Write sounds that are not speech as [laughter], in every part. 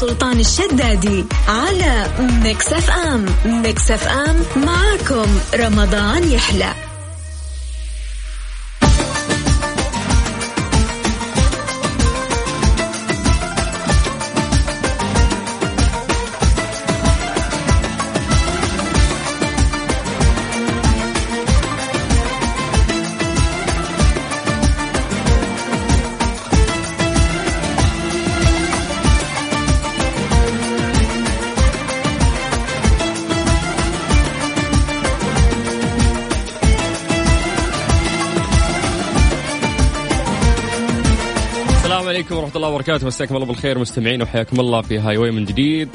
سلطان الشدادي على Mix FM. Mix FM معاكم. رمضان يحلى. الله وبركاته. مساكم الله بالخير مستمعين وحياكم الله في هاي واي من جديد.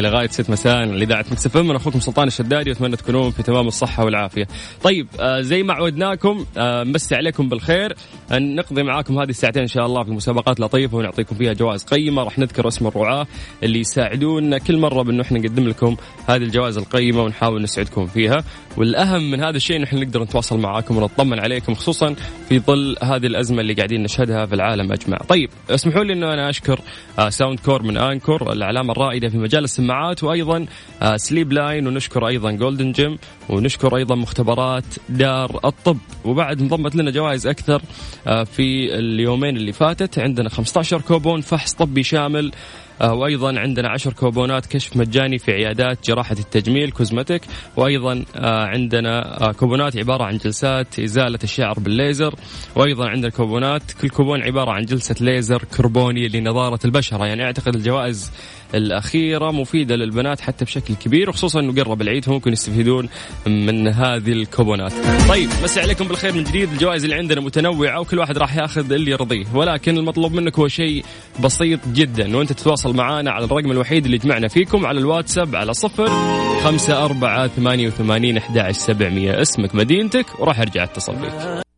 إلى غاية 6 مساء على إذاعة إف من أخوكم سلطان الشدادي وأتمنى تكونون في تمام الصحة والعافية. طيب آه زي ما عودناكم آه نمسي عليكم بالخير. أن نقضي معاكم هذه الساعتين إن شاء الله في مسابقات لطيفة ونعطيكم فيها جوائز قيمة. راح نذكر اسم الرعاة اللي يساعدونا كل مرة بأنه إحنا نقدم لكم هذه الجوائز القيمة ونحاول نسعدكم فيها. والأهم من هذا الشيء نحن نقدر نتواصل معاكم ونطمن عليكم خصوصا في ظل هذه الأزمة اللي قاعدين نشهدها في العالم أجمع. طيب اسمحوا لي إنه أنا أشكر آه Soundcore من Anker العلامه الرائدة في مجال السماعات وأيضا آه Sleep Line ونشكر أيضا Golden Gym ونشكر أيضا مختبرات دار الطب وبعد انضمت لنا جوائز أكثر آه في اليومين اللي فاتت عندنا 15 كوبون فحص طبي شامل آه، وأيضا عندنا عشر كوبونات كشف مجاني في عيادات جراحة التجميل Cosmetic. وأيضا آه، عندنا آه، كوبونات عبارة عن جلسات إزالة الشعر بالليزر. وأيضا عندنا كوبونات كل كوبون عبارة عن جلسة ليزر كربوني لنضاره البشرة. يعني أعتقد الجوائز الأخيرة مفيدة للبنات حتى بشكل كبير وخصوصا أنه قرب العيد فممكن يستفيدون من هذه الكوبونات. طيب مسي عليكم بالخير من جديد. الجوائز اللي عندنا متنوعة وكل واحد راح ياخذ اللي يرضيه. ولكن المطلوب منك هو شيء بسيط جدا وأنت تتواصل معنا على الرقم الوحيد اللي يجمعنا فيكم على الواتساب على صفر خمسة أربعة ثمانية وثمانين أحد سبعمية. اسمك مدينتك وراح أرجع أتصل فيك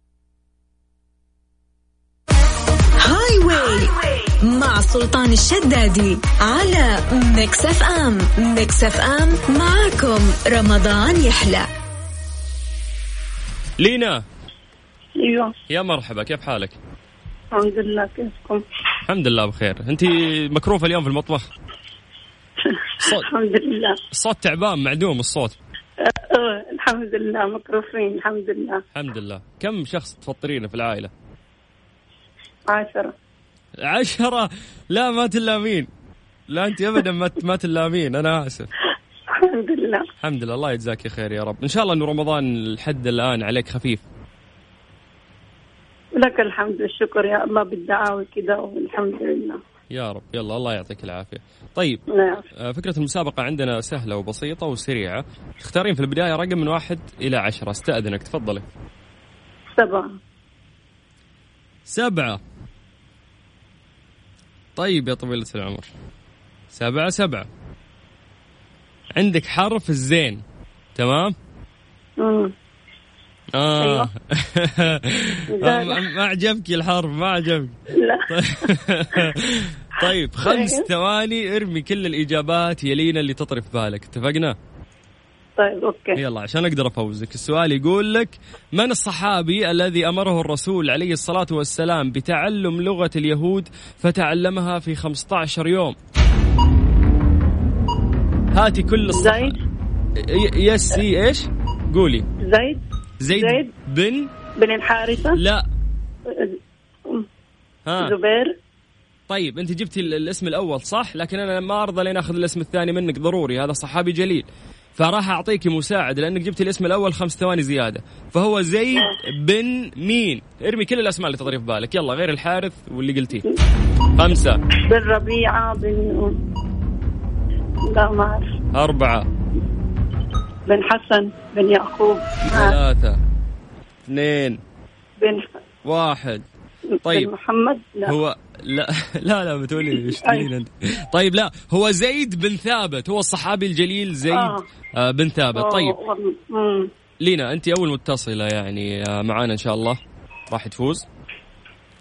سلطان الشدادي على Mix FM. Mix FM معكم رمضان يحلى. لينا. أيوه. يا مرحبا كيف حالك؟ الحمد لله كيفكم؟ الحمد لله بخير. أنت مكروفة اليوم في المطبخ؟ [laughs] صوت. الحمد لله. الصوت تعبان معدوم الصوت. أه الحمد لله مكروفين الحمد لله. الحمد لله. كم شخص تفطرين في العائلة؟ عشرة. عشرة. لا ما تلامين. لا أنت ابدا ما ما تلامين أنا آسف. الحمد لله. الحمد لله. الله يجزاك خير يا رب. إن شاء الله انه رمضان لحد الآن عليك خفيف. لك الحمد والشكر يا الله بالدعاوى كذا والحمد لله. يا رب. يلا الله يعطيك العافية. طيب نعم. فكرة المسابقة عندنا سهلة وبسيطة وسريعة. تختارين في البداية رقم من واحد إلى عشرة. استأذنك تفضلي. سبعة. سبعة. طيب يا طويلة العمر. سبعة سبعة. عندك حرف الزين. تمام؟ امم آه. أيوة. [laughs] ما عجبك الحرف ما عجبك. لا. [laughs] طيب خمس أيوة. ثواني ارمي كل الإجابات يلينا اللي تطري في بالك. اتفقنا؟ طيب أوكي. يلا عشان أقدر أفوزك. السؤال يقول لك من الصحابي الذي أمره الرسول عليه الصلاة والسلام بتعلم لغة اليهود فتعلمها في 15 يوم؟ هاتي كل الصح... زيد؟ يس إيش؟ قولي. زيد؟ زيد, زيد؟ بن؟ بن الحارثة؟ لا. ها. زبير؟ طيب أنت جبتي الاسم الأول صح؟ لكن أنا ما أرضى لين أخذ الاسم الثاني منك ضروري. هذا صحابي جليل. فراح أعطيك مساعد لأنك جبت الاسم الأول خمس ثواني زيادة. فهو زيد بن مين. ارمي كل الأسماء اللي تطري في بالك. يلا غير الحارث واللي قلتيه. خمسة. بن ربيعة بن لا ما اعرف أربعة. بن حسن بن يعقوب. ثلاثة. اثنين. بن واحد. طيب. محمد لا. هو لا [laughs] لا لا بتقولي [laughs] إيش أنت. طيب لا هو زيد بن ثابت هو الصحابي الجليل زيد آه. آه بن ثابت. طيب. لينا أنت أول متصلة يعني آه، معانا إن شاء الله. راح تفوز.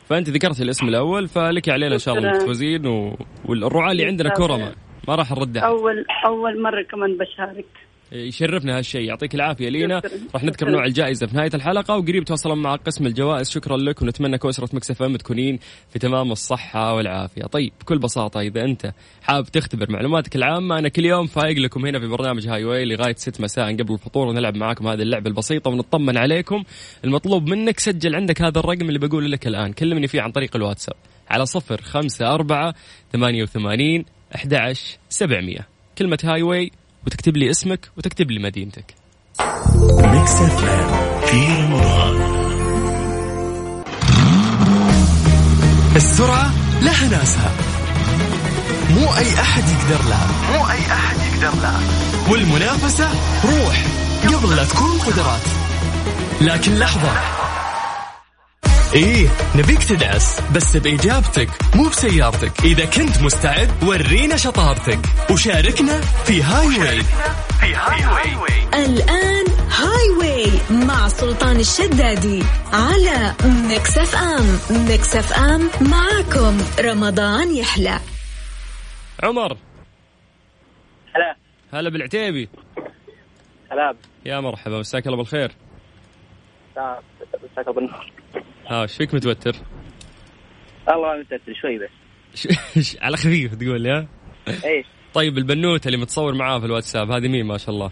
فأنت ذكرت الاسم الأول فلك علينا إن شاء الله إنك تفوزين و... والرعاة اللي عندنا كرمه ما راح نردها. أول أول مرة كمان بشارك. يشرفنا هالشيء. يعطيك العافية لينا. راح نذكر. نوع الجائزة في نهاية الحلقة. وقريب تواصلون مع قسم الجوائز. شكرا لك. ونتمنى كأسرة Mix FM تكونين في تمام الصحة والعافية. طيب بكل بساطة إذا أنت حابب تختبر معلوماتك العامة أنا كل يوم فايق لكم هنا في برنامج Highway لغاية 6 مساء. قبل الفطور ونلعب معاكم هذه اللعبة البسيطة ونطمن عليكم. المطلوب منك سجل عندك هذا الرقم اللي بقوله لك الآن. كلمني فيه عن طريق الواتساب. على صفر خمسة أربعة ثمانية وثمانين أحد عشر سبعمية. كلمة Highway وتكتب لي اسمك وتكتب لي مدينتك. Mix FM رمضان. السرعة لها ناسها مو أي أحد يقدر لها. مو أي أحد يقدر لها. والمنافسة روح قبل لا تكون قدرات. لكن لحظة. إيه نبيك تدعس بس بإجابتك مو بسيارتك. إذا كنت مستعد ورينا شطارتك. وشاركنا في هاي واي في هاي واي الآن هاي واي مع سلطان الشدادي على Mix FM. Mix FM معاكم. رمضان يحلى. عمر. هلا. هلا بالعتيبي. هلا. يا مرحبا مساك الله بالخير. مساك الله بالنور. ها إيش فيك متوتر؟ الله متأثر شوي بس. ش- على خفيف تقول لي ها إيش؟ طيب البنوته اللي متصور معاه في الواتساب هذه مين ما شاء الله؟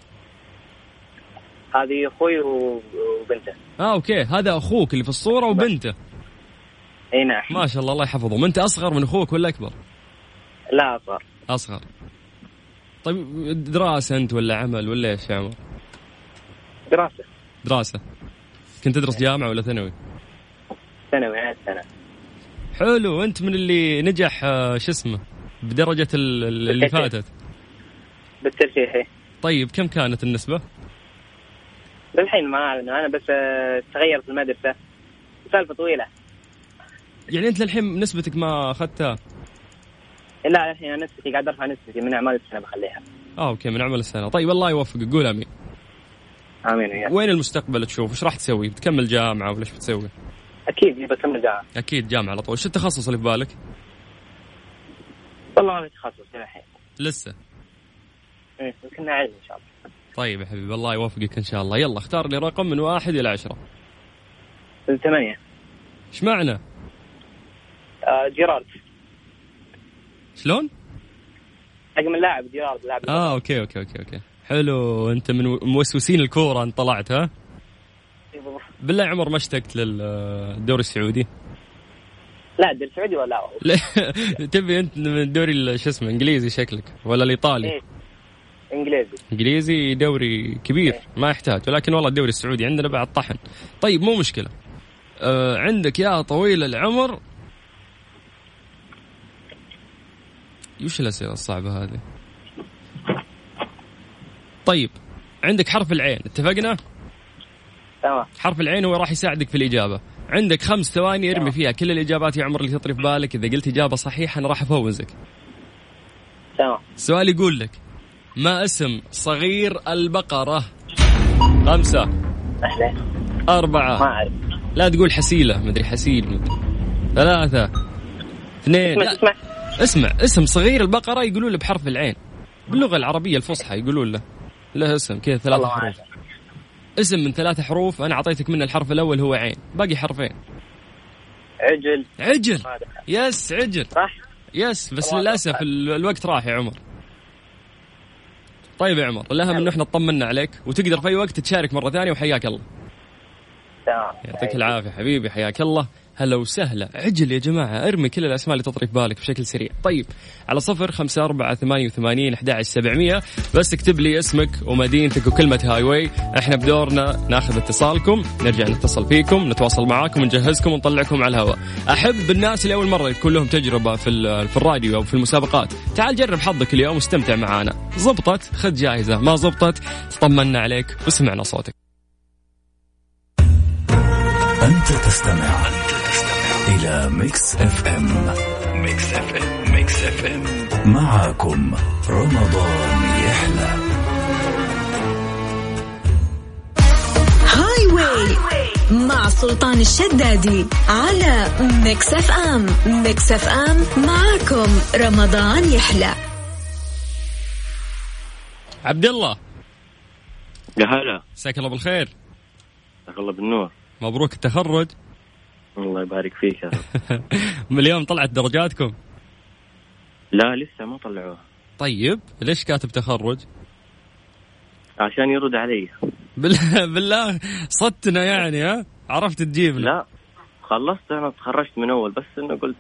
هذه أخوي وبنته. آه أوكي. هذا أخوك اللي في الصورة وبنته. إي نعم. ما شاء الله الله يحفظهم أنت أصغر من أخوك ولا أكبر؟ لا أصغر. أصغر. طيب دراسة أنت ولا عمل ولا إيش يا عمر؟ دراسة. دراسة. كنت تدرس جامعة ولا ثانوي؟ ثانوي نهاية سنة. حلو أنت من اللي نجح آه، شو اسمه؟ بدرجة ال- ال- اللي بالترشيح. فاتت. بالترشيح إيه. طيب كم كانت النسبة؟ للحين ما اعلم أنا بس آه، تغيرت في المدرسة. سالفة طويلة. يعني أنت للحين نسبتك ما أخذتها؟ لا الحين أنا نسبتي قاعد أرفع نسبتي من أعمال السنة بخليها. آه أوكي من عمل السنة. طيب الله يوفقك قول آمين. آمين وين المستقبل تشوف؟ إيش راح تسوي؟ بتكمل جامعة ولا إيش بتسوي؟ أكيد بكمل جامعة؟ أكيد جامعة على طول. شو التخصص اللي في بالك؟ والله ما في تخصص للحين لسه؟ إيه، يمكن علم إن شاء الله. طيب يا حبيبي الله يوفقك إن شاء الله. يلا اختار لي رقم من واحد إلى عشرة. ثمانية. إيش معنى؟ آه، جيرارد. شلون؟ رقم اللاعب جيرارد لاعب آه okay okay okay okay. حلو أنت من موسوسين الكورة أنت طلعت ها؟ بالله عمر ما اشتقت للدوري السعودي؟ لا الدوري السعودي ولا لا لا، [laughs] تبي أنت من الدوري ال- شو اسمه إنجليزي شكلك ولا الإيطالي؟ إيه. إنجليزي. إنجليزي دوري كبير ما يحتاج ولكن والله الدوري السعودي عندنا بعد طحن. طيب مو مشكلة. آه عندك يا طويل العمر. وش الأسئلة الصعبة هذه؟ طيب عندك حرف العين اتفقنا؟ تمام. حرف العين هو راح يساعدك في الإجابة. عندك خمس ثواني ارمي فيها. كل الإجابات يا عمر اللي تطري في بالك. إذا قلت إجابة صحيحة أنا راح أفوزك. تمام. السؤال يقول لك ما اسم صغير البقرة؟ خمسة. ما أربعة. أعرف. لا تقول حسيلة. مدري حسيل. مدري ثلاثة. اثنين. اسمع اسمع. اسمع. اسم صغير البقرة يقولوا له بحرف العين. باللغة العربية الفصحى يقولون له. له اسم كذا ثلاثة ما حروف. اسم من ثلاثة حروف أنا أعطيتك منه الحرف الأول هو عين باقي حرفين. عجل. عجل. يس عجل. صح؟ يس بس للأسف صح. الوقت راح يا عمر. طيب يا عمر الاهم انه إحنا اطمنا عليك وتقدر في أي وقت تشارك مرة ثانية وحياك الله. تمام. يعطيك العافية حبيبي حياك الله. هلا وسهلا. عجل يا جماعة ارمي كل الأسماء اللي تطري في بالك بشكل سريع. طيب على صفر خمسة أربعة ثمانية وثمانين أحد سبعمية. بس اكتب لي اسمك ومدينتك وكلمة Highway إحنا بدورنا ناخذ اتصالكم نرجع نتصل فيكم نتواصل معاكم ونجهزكم ونطلعكم على الهواء. أحب الناس اللي أول مرة يكون لهم تجربة في, في الراديو أو في المسابقات. تعال جرب حظك اليوم واستمتع معانا. زبطت خذ جائزة ما زبطت طمنا عليك وسمعنا صوتك. أنت تستمع إلى Mix FM Mix FM Mix FM معكم رمضان يحلى. Highway مع سلطان الشدادي على Mix FM Mix FM معاكم رمضان يحلى. عبد الله. يا هلا. مساك الله بالخير. مساك الله بالنور. مبروك التخرج. الله يبارك فيك يا رب. [laughs] من اليوم طلعت درجاتكم؟ لا لسه ما طلعوها. طيب ليش كاتب تخرج؟ عشان يرد علي. بالله بالله صدتنا يعني ها؟ عرفت تجيبنا لا خلصت أنا تخرجت من أول بس إنه قلت.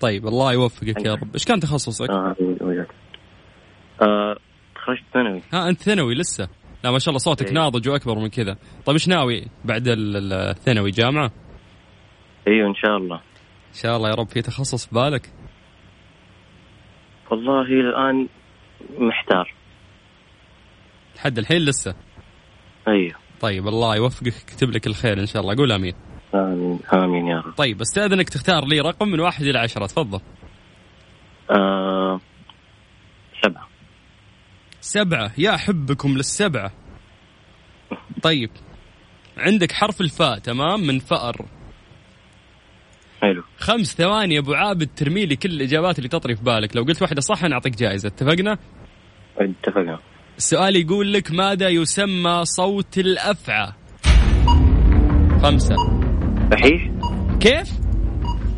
طيب الله يوفقك يا رب. إيش كان تخصصك؟ آه. آه تخرجت ثانوي. ها أنت ثانوي لسه؟ لا ما شاء الله صوتك إيه. ناضج وأكبر من كذا. طيب إيش ناوي بعد ال- ال- الثانوي جامعة؟ إيوه إن شاء الله. إن شاء الله يا رب. في تخصص في بالك؟ والله الآن محتار. لحد الحين لسه؟ أيوه. طيب الله يوفقك يكتب لك الخير إن شاء الله. قول آمين. آمين آمين يا رب. طيب أستاذنك تختار لي رقم من واحد إلى عشرة. تفضل. آه سبعة. سبعة. يا حبكم للسبعة. طيب عندك حرف الفاء تمام من فأر. حلو. خمس ثواني يا أبو عابد ترمي لي كل الإجابات اللي تطري في بالك. لو قلت واحدة صح أنا أعطيك جائزة. اتفقنا؟ اتفقنا. السؤال يقول لك ماذا يسمى صوت الأفعى؟ خمسة. صحيح؟ كيف؟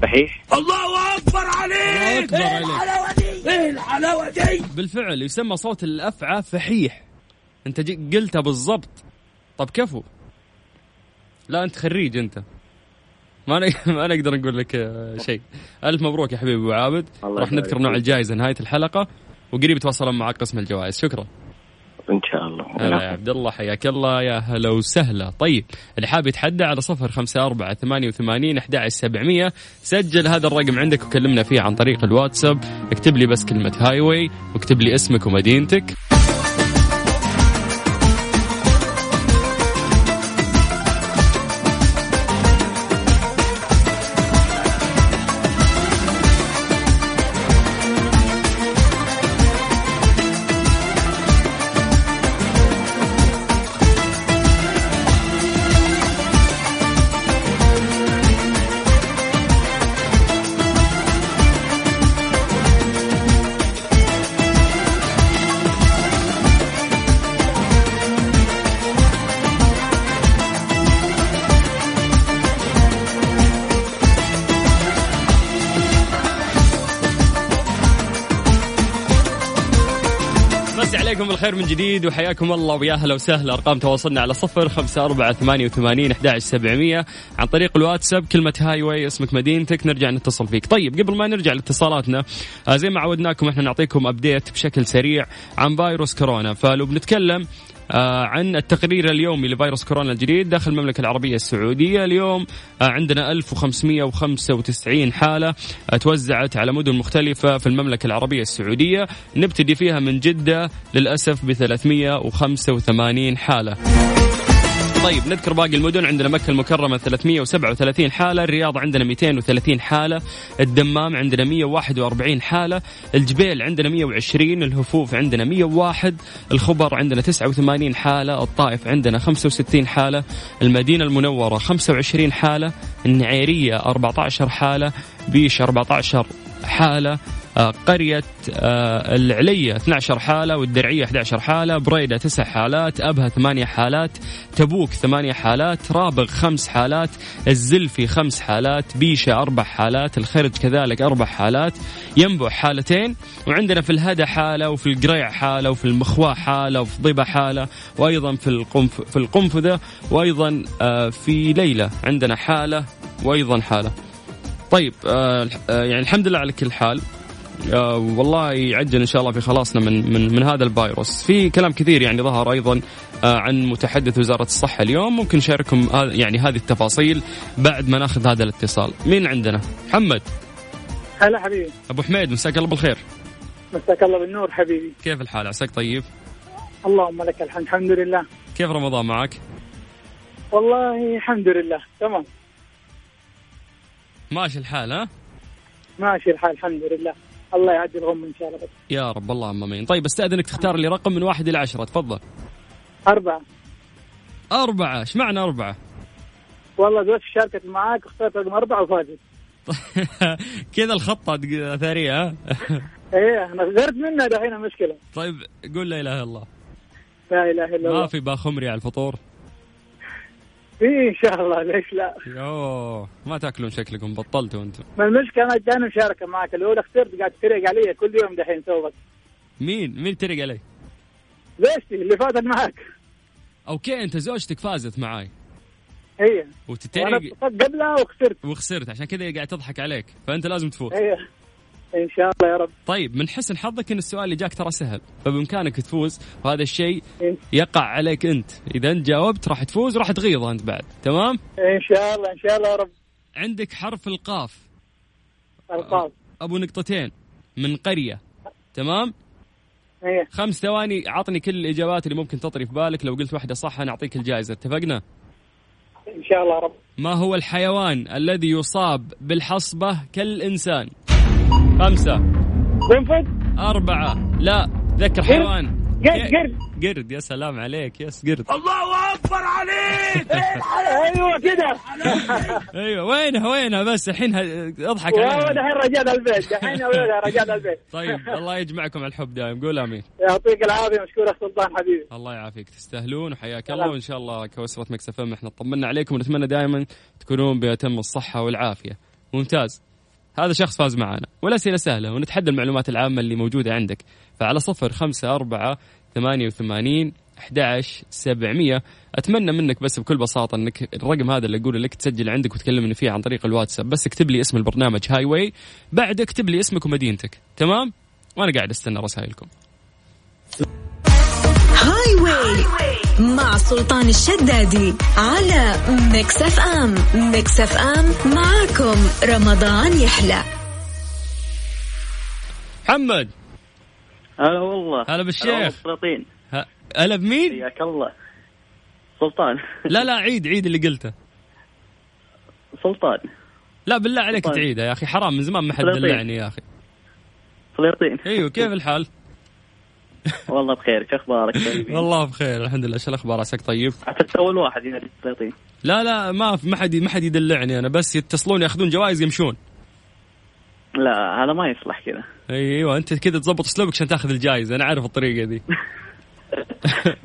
صحيح. الله أكبر عليك! إيه الحلاوة دي؟ بالفعل يسمى صوت الأفعى فحيح. أنت قلتها بالضبط. طب كفو. لا أنت خريج أنت. ما [laughs] ما نقدر نقول لك آه، شيء. ألف مبروك يا حبيبي أبو عابد. راح نذكر نوع. الجائزة نهايه الحلقة وقريب يتواصلون معك قسم الجوائز. شكرا. إن شاء الله. هلا يا عبد الله حياك الله يا هلا وسهلا. طيب اللي حاب يتحدى على صفر خمسة أربعة ثمانية وثمانين أحد سبعمية. سجل هذا الرقم عندك وكلمنا فيه عن طريق الواتساب. اكتب لي بس كلمة هاي واي واكتب لي اسمك ومدينتك. بالخير من جديد وحياكم الله ويا هلا وسهلا. أرقام تواصلنا على صفر خمسة أربعة ثمانية وثمانين أحد سبعمية. عن طريق الواتساب كلمة Highway اسمك مدينتك نرجع نتصل فيك. طيب قبل ما نرجع لاتصالاتنا آه زي ما عودناكم إحنا نعطيكم update بشكل سريع عن فيروس كورونا. فلو بنتكلم عن التقرير اليومي لفيروس كورونا الجديد داخل المملكة العربية السعودية. اليوم آه عندنا 1595 حالة آه توزعت على مدن مختلفة في المملكة العربية السعودية. نبتدي فيها من جدة للأسف ب 385 حالة. طيب نذكر باقي المدن. عندنا مكة المكرمة 337 حالة الرياض عندنا 230 حالة الدمام عندنا 141 حالة الجبيل عندنا 120 الهفوف عندنا 101 الخبر عندنا 89 حالة الطائف عندنا 65 حالة المدينة المنورة 25 حالة النعيرية 14 حالة بيش 14 حالة قرية آه، العلية 12 حالة والدرعية 11 حالة بريدة 9 حالات أبها 8 حالات تبوك 8 حالات رابغ 5 حالات الزلفي 5 حالات بيشة 4 حالات الخرج كذلك 4 حالات. ينبع حالتين وعندنا في الهدى حالة وفي القريع حالة وفي المخواة حالة وفي ضبة حالة وأيضا في القنف في القنفذة وأيضا آه، في ليلة عندنا حالة وأيضا حالة. طيب آه آه، يعني الحمد لله على كل حال. آه والله يعجل إن شاء الله في خلاصنا من من من هذا الفيروس. في كلام كثير يعني ظهر أيضا آه عن متحدث وزارة الصحة اليوم. ممكن نشارككم يعني هذه التفاصيل بعد ما ناخذ هذا الاتصال. مين عندنا؟ محمد. هلا حبيبي. أبو حميد مساك الله بالخير. مساك الله بالنور حبيبي. كيف الحال؟ عساك طيب؟ اللهم لك الحمد الحمد لله. كيف رمضان معك؟ والله الحمد لله تمام. ماشي الحال ها؟ ماشي الحال الحمد لله. الله يعدي الغم إن شاء الله. بس يا رب اللهم امين طيب أستأذنك تختار لي رقم من واحد إلى عشرة تفضل. أربعة. أربعة إيش معنى أربعة؟ والله زوجتي شاركت معاك واخترت رقم أربعة وفازت [laughs] كذا الخطة ثرية ها؟ [laughs] إيه أنا غيرت منها دحين المشكلة طيب قول لا إله إلا الله. لا إله إلا ما الله. في باخمري على الفطور. إن شاء الله ليش لا؟ يوه ما تأكلون شكلكم بطلتوا أنتم. ما المشكلة أنا جاني مشاركة معك. الأولى اخترت قاعد تتريق علي كل يوم دحين توبك مين؟ مين ترق علي؟ زوجتي اللي فاتت معك. أوكي أنت زوجتك فازت معاي. هي وأنا وتتريق قبلها وخسرت وخسرت عشان كذا قاعد تضحك عليك. فأنت لازم تفوز. هي إن شاء الله يا رب. طيب من حسن حظك إن السؤال اللي جاك ترى سهل. فبإمكانك تفوز وهذا الشيء إيه. يقع عليك أنت. إذا أنت جاوبت راح تفوز وراح تغيظ أنت بعد. تمام؟ إن شاء الله إن شاء الله يا رب. عندك حرف القاف. القاف. أبو نقطتين. من قرية. تمام؟ هي خمس ثواني عطني كل الإجابات اللي ممكن تطري في بالك. لو قلت واحدة صح نعطيك الجائزة. اتفقنا؟ إن شاء الله يا رب. ما هو الحيوان الذي يصاب بالحصبة كالإنسان؟ خمسة. قنفذ أربعة. لا ذكر حيوان. قرد قرد. قرد يا سلام عليك. yes قرد. [laughs] أيوه كده. أيوه وينها وينها بس الحين أضحك عليها دحين رجال البيت. دحين أولادها رجال البيت. طيب الله يجمعكم على الحب دائم قول آمين. يعطيك العافية مشكور اخ سلطان حبيبي. الله يعافيك. تستاهلون وحياك الله. وإن شاء الله كأسرة Mix FM إحنا طمنا عليكم ونتمنى دائما تكونون بأتم الصحة والعافية. ممتاز. هذا شخص فاز معنا. والأسئلة سهلة ونتحدى المعلومات العامة اللي موجودة عندك. فعلى صفر خمسة أربعة ثمانية وثمانين 11 700 أتمنى منك بس بكل بساطة إنك الرقم هذا اللي أقوله لك تسجل عندك وتكلمني فيه عن طريق الواتساب. بس اكتب لي اسم البرنامج Highway بعد اكتب لي اسمك ومدينتك. تمام؟ وأنا قاعد أستنى رسائلكم. Highway مع سلطان الشدادي على Mix FM Mix FM معاكم. رمضان يحلى. محمد. هلا والله. هلا بالشيخ. سلاطين. ه- هلا بمين؟ حياك الله. سلطان. لا لا عيد عيد اللي قلته. سلطان. لا بالله عليك. تعيدها يا أخي حرام من زمان ما حد. دلعني يا أخي. سلاطين. أيوه كيف الحال؟ والله بخير شو أخبارك طيبين؟ والله بخير الحمد لله. شو الأخبار عساك طيب؟ اعتقد اول واحد سلاطين لا لا ما ما حد ما حد يدلعني أنا بس يتصلون يأخذون جوائز يمشون. لا هذا ما يصلح كذا. أيوه أنت كذا تظبط أسلوبك عشان تأخذ الجائزة أنا عارف الطريقة دي. [laughs]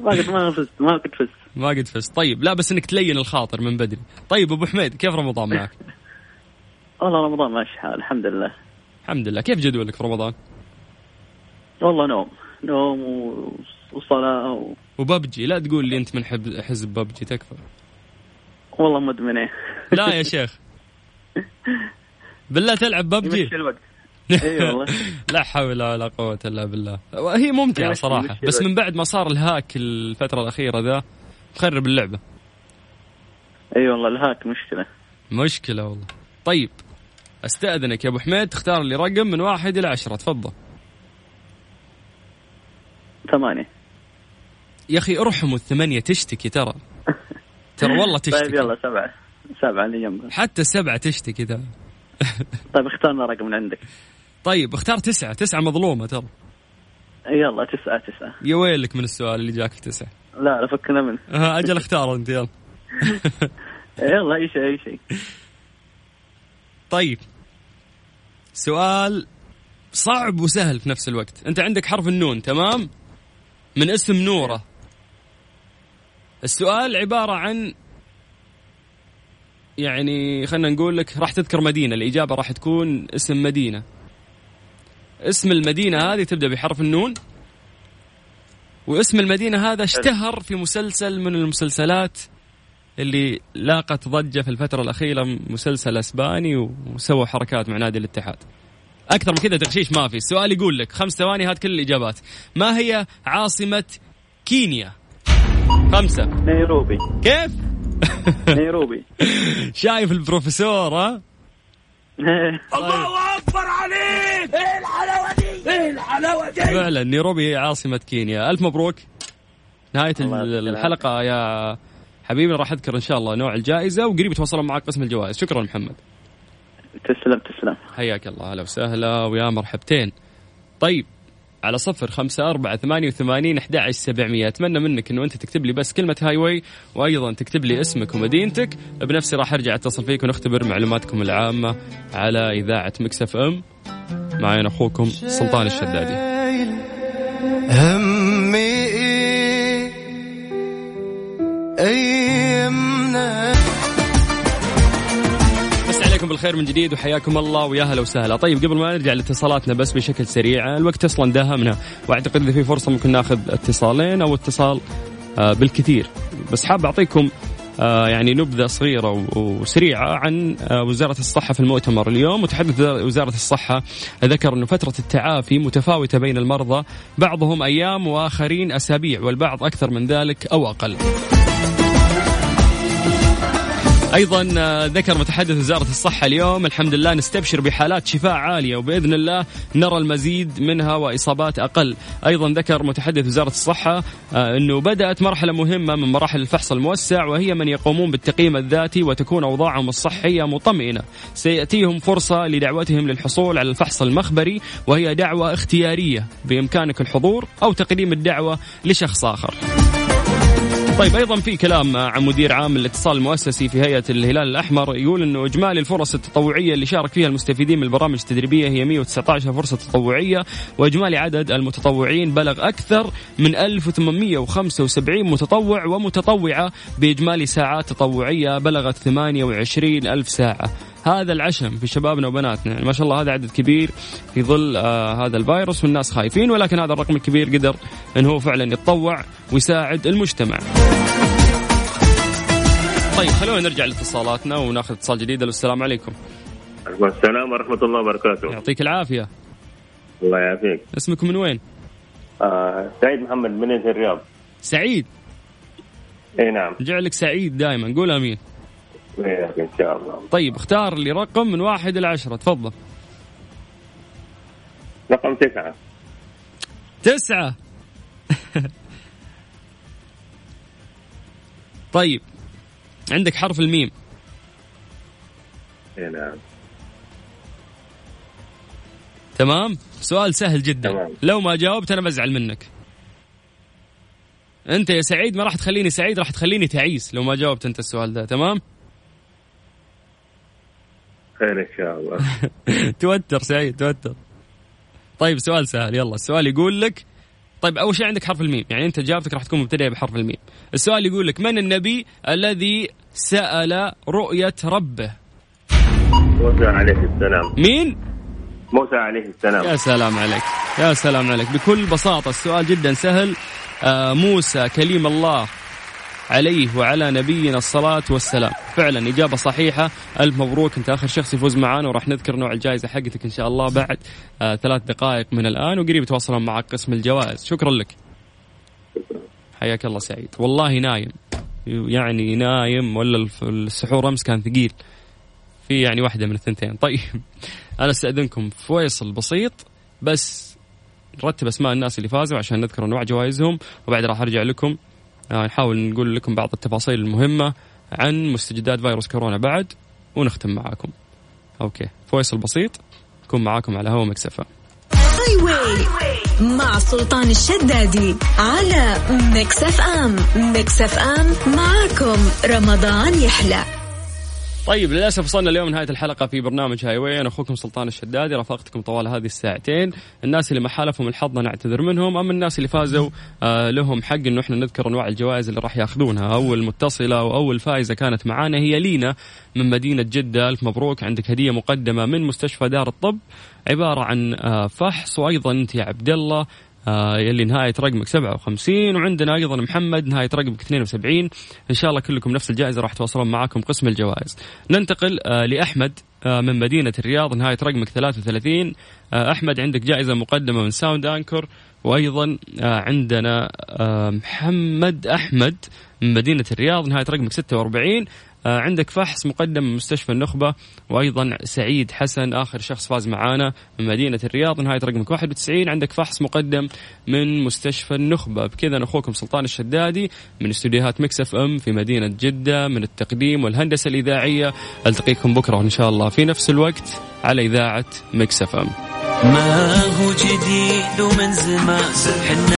ما قد ما فزت ما قد فزت. ما قد فزت. طيب لا بس إنك تلين الخاطر من بدري. طيب أبو حميد كيف رمضان معك؟ [laughs] والله رمضان ماشي حال الحمد لله. الحمد لله. كيف جدولك في رمضان؟ والله نوم. نوم وصلاة و... وببجي لا تقول لي أنت من حب حزب ببجي تكفى. والله مدمن إيه لا يا شيخ. بالله تلعب ببجي يمشي الوقت. [laughs] إي والله. لا حول ولا قوة إلا بالله. هي ممتعة صراحة. بس. من بعد ما صار ال hack الفترة الأخيرة ذا مخرب اللعبة. إي والله ال hack مشكلة. مشكلة والله. طيب أستأذنك يا أبو حميد تختار لي رقم من واحد إلى عشرة تفضل. ثمانية. يا أخي ارحموا الثمانية تشتكي ترى. ترى والله [laughs] تشتكي. طيب يلا سبعة. سبعة اللي جنبها حتى السبعة تشتكي ترى. [laughs] طيب اختارنا رقم من عندك. طيب اختار تسعة. تسعة مظلومة ترى. يلا تسعة تسعة. يا ويلك من السؤال اللي جاك في تسعة لا لا فكنا منه. ها، أجل اختار أنت يلا. [laughs] يلا أي شيء أي شيء. طيب. سؤال صعب وسهل في نفس الوقت. أنت عندك حرف النون تمام؟ من اسم نوره. السؤال عبارة عن يعني خلينا نقول لك راح تذكر مدينة الإجابة راح تكون اسم مدينة. اسم المدينة هذه تبدأ بحرف النون. واسم المدينة هذا اشتهر في مسلسل من المسلسلات اللي لاقت ضجة في الفترة الأخيرة مسلسل أسباني وسووا حركات مع نادي الاتحاد. أكثر من كذا تغشيش ما في. السؤال يقول لك خمس ثواني هات كل الإجابات. ما هي عاصمة كينيا؟ خمسة. نيروبي. كيف؟ [laughs] نيروبي. شايف البروفيسور ها؟ فعلا نيروبي هي عاصمة كينيا. ألف مبروك. نهاية الله ال- يسلمك. الحلقة يا حبيبي راح أذكر إن شاء الله نوع الجائزة وقريب يتواصلون معك قسم الجوائز. شكرا محمد. تسلم تسلم. حياك الله هلا وسهلا ويا مرحبتين. طيب على صفر خمسة أربعة ثمانية وثمانين أحد عشر سبعمية. أتمنى منك أنه أنت تكتب لي بس كلمة Highway وأيضا تكتب لي اسمك ومدينتك. بنفسي راح أرجع أتصل فيك ونختبر معلوماتكم العامة على إذاعة مكسف أم. معي أنا أخوكم سلطان الشدادي. همي. أيامنا بس عليكم بالخير من جديد وحياكم الله ويا هلا وسهلا. طيب قبل ما نرجع لاتصالاتنا بس بشكل سريع الوقت أصلا داهمنا واعتقد إذا في فرصة ممكن ناخذ اتصالين أو اتصال آه، بالكثير. بس حاب أعطيكم آه، يعني نبذة صغيرة وسريعة عن آه، وزارة الصحة في المؤتمر اليوم. متحدث وزارة الصحة ذكر إنه فترة التعافي متفاوتة بين المرضى بعضهم أيام وآخرين أسابيع والبعض أكثر من ذلك أو أقل. أيضا آه، ذكر متحدث وزارة الصحة اليوم الحمد لله نستبشر بحالات شفاء عالية وبإذن الله نرى المزيد منها وإصابات أقل. أيضا ذكر متحدث وزارة الصحة آه، إنه بدأت مرحلة مهمة من مراحل الفحص الموسع وهي من يقومون بالتقييم الذاتي وتكون أوضاعهم الصحية مطمئنة. سيأتيهم فرصة لدعوتهم للحصول على الفحص المخبري وهي دعوة اختيارية بإمكانك الحضور أو تقديم الدعوة لشخص آخر. طيب أيضا في كلام عن مدير عام الاتصال المؤسسي في هيئة الهلال الأحمر يقول إنه إجمالي الفرص التطوعية اللي شارك فيها المستفيدين من البرامج التدريبية هي 119 فرصة تطوعية وإجمالي عدد المتطوعين بلغ أكثر من 1875 متطوع ومتطوعة بإجمالي ساعات تطوعية بلغت 28 ألف ساعة. هذا العشم في شبابنا وبناتنا. يعني ما شاء الله هذا عدد كبير في ظل آه هذا الفيروس والناس خايفين ولكن هذا الرقم الكبير قدر انه هو فعلا يتطوع ويساعد المجتمع. طيب خلونا نرجع لاتصالاتنا وناخذ اتصال جديد. السلام عليكم. السلام ورحمة الله وبركاته. يعطيك العافية. الله يعافيك. اسمكم من وين؟ آه سعيد محمد من الرياض. سعيد؟ إي نعم. جعلك سعيد دائما. قول آمين. إن شاء الله. طيب اختار لي رقم من واحد إلى عشرة. تفضل. رقم تسعة. تسعة. [laughs] طيب عندك حرف الميم. اي نعم. تمام؟ سؤال سهل جدا. تمام. لو ما جاوبت أنا بزعل منك. أنت يا سعيد ما راح تخليني سعيد راح تخليني تعيس لو ما جاوبت أنت السؤال ده تمام؟ خير ان شاء الله توتر سعيد توتر. طيب سؤال سهل يلا. السؤال يقول لك طيب أول شيء عندك حرف الميم. يعني أنت اجابتك راح تكون مبتدئة بحرف الميم. السؤال يقول لك من النبي الذي سأل رؤية ربه؟ موسى عليه السلام. مين؟ موسى عليه السلام. يا سلام عليك يا سلام عليك. بكل بساطة السؤال جدا سهل. آه موسى كليم الله. عليه وعلى نبينا الصلاة والسلام. فعلا إجابة صحيحة. ألف مبروك. أنت آخر شخص يفوز معنا وراح نذكر نوع الجائزة حقتك إن شاء الله بعد آه ثلاث دقائق من الآن. وقريب يتواصلون معك قسم الجوائز. شكرا لك. حياك الله سعيد. والله نايم. يعني نايم ولا السحور أمس كان ثقيل. في يعني واحدة من الثنتين. طيب. [laughs] أنا أستأذنكم فيصل بسيط. بس نرتب أسماء الناس اللي فازوا عشان نذكر أنواع جوائزهم. وبعد راح أرجع لكم. نحاول نقول لكم بعض التفاصيل المهمة عن مستجدات فيروس كورونا بعد ونختم معاكم. أوكي. فيصل بسيط نكون معاكم على هوا مكسفة. مع سلطان الشدادي على Mix FM. Mix FM معاكم. رمضان يحلى. طيب للأسف وصلنا اليوم نهايه الحلقة في برنامج Highway. أنا أخوكم سلطان الشدادي رافقتكم طوال هذه الساعتين. الناس اللي ما حالفهم الحظ نعتذر منهم أما الناس اللي فازوا آه لهم حق إنه إحنا نذكر أنواع الجوائز اللي راح ياخذونها. أول متصلة وأول فائزة كانت معانا هي لينا من مدينة جدة. ألف مبروك عندك هدية مقدمة من مستشفى دار الطب. عبارة عن آه فحص وأيضا أنت يا عبد الله. آه يلي نهاية رقمك 57 وعندنا أيضا محمد نهاية رقمك 72 إن شاء الله كلكم نفس الجائزة راح يتواصلون معكم قسم الجوائز. ننتقل آه لأحمد آه من مدينة الرياض نهاية رقمك 33 آه أحمد عندك جائزة مقدمة من ساوند أنكر وأيضا عندنا محمد أحمد من مدينة الرياض نهاية رقمك 46 آه، عندك فحص مقدم من مستشفى النخبة وأيضا سعيد حسن آخر شخص فاز معانا من مدينة الرياض نهاية رقمك 91 عندك فحص مقدم من مستشفى النخبة. بكذا أخوكم سلطان الشدادي من استديوهات Mix FM في مدينة جدة من التقديم والهندسة الإذاعية. ألتقيكم بكرة إن شاء الله في نفس الوقت على إذاعة Mix FM. ما هو جديد ومن زمان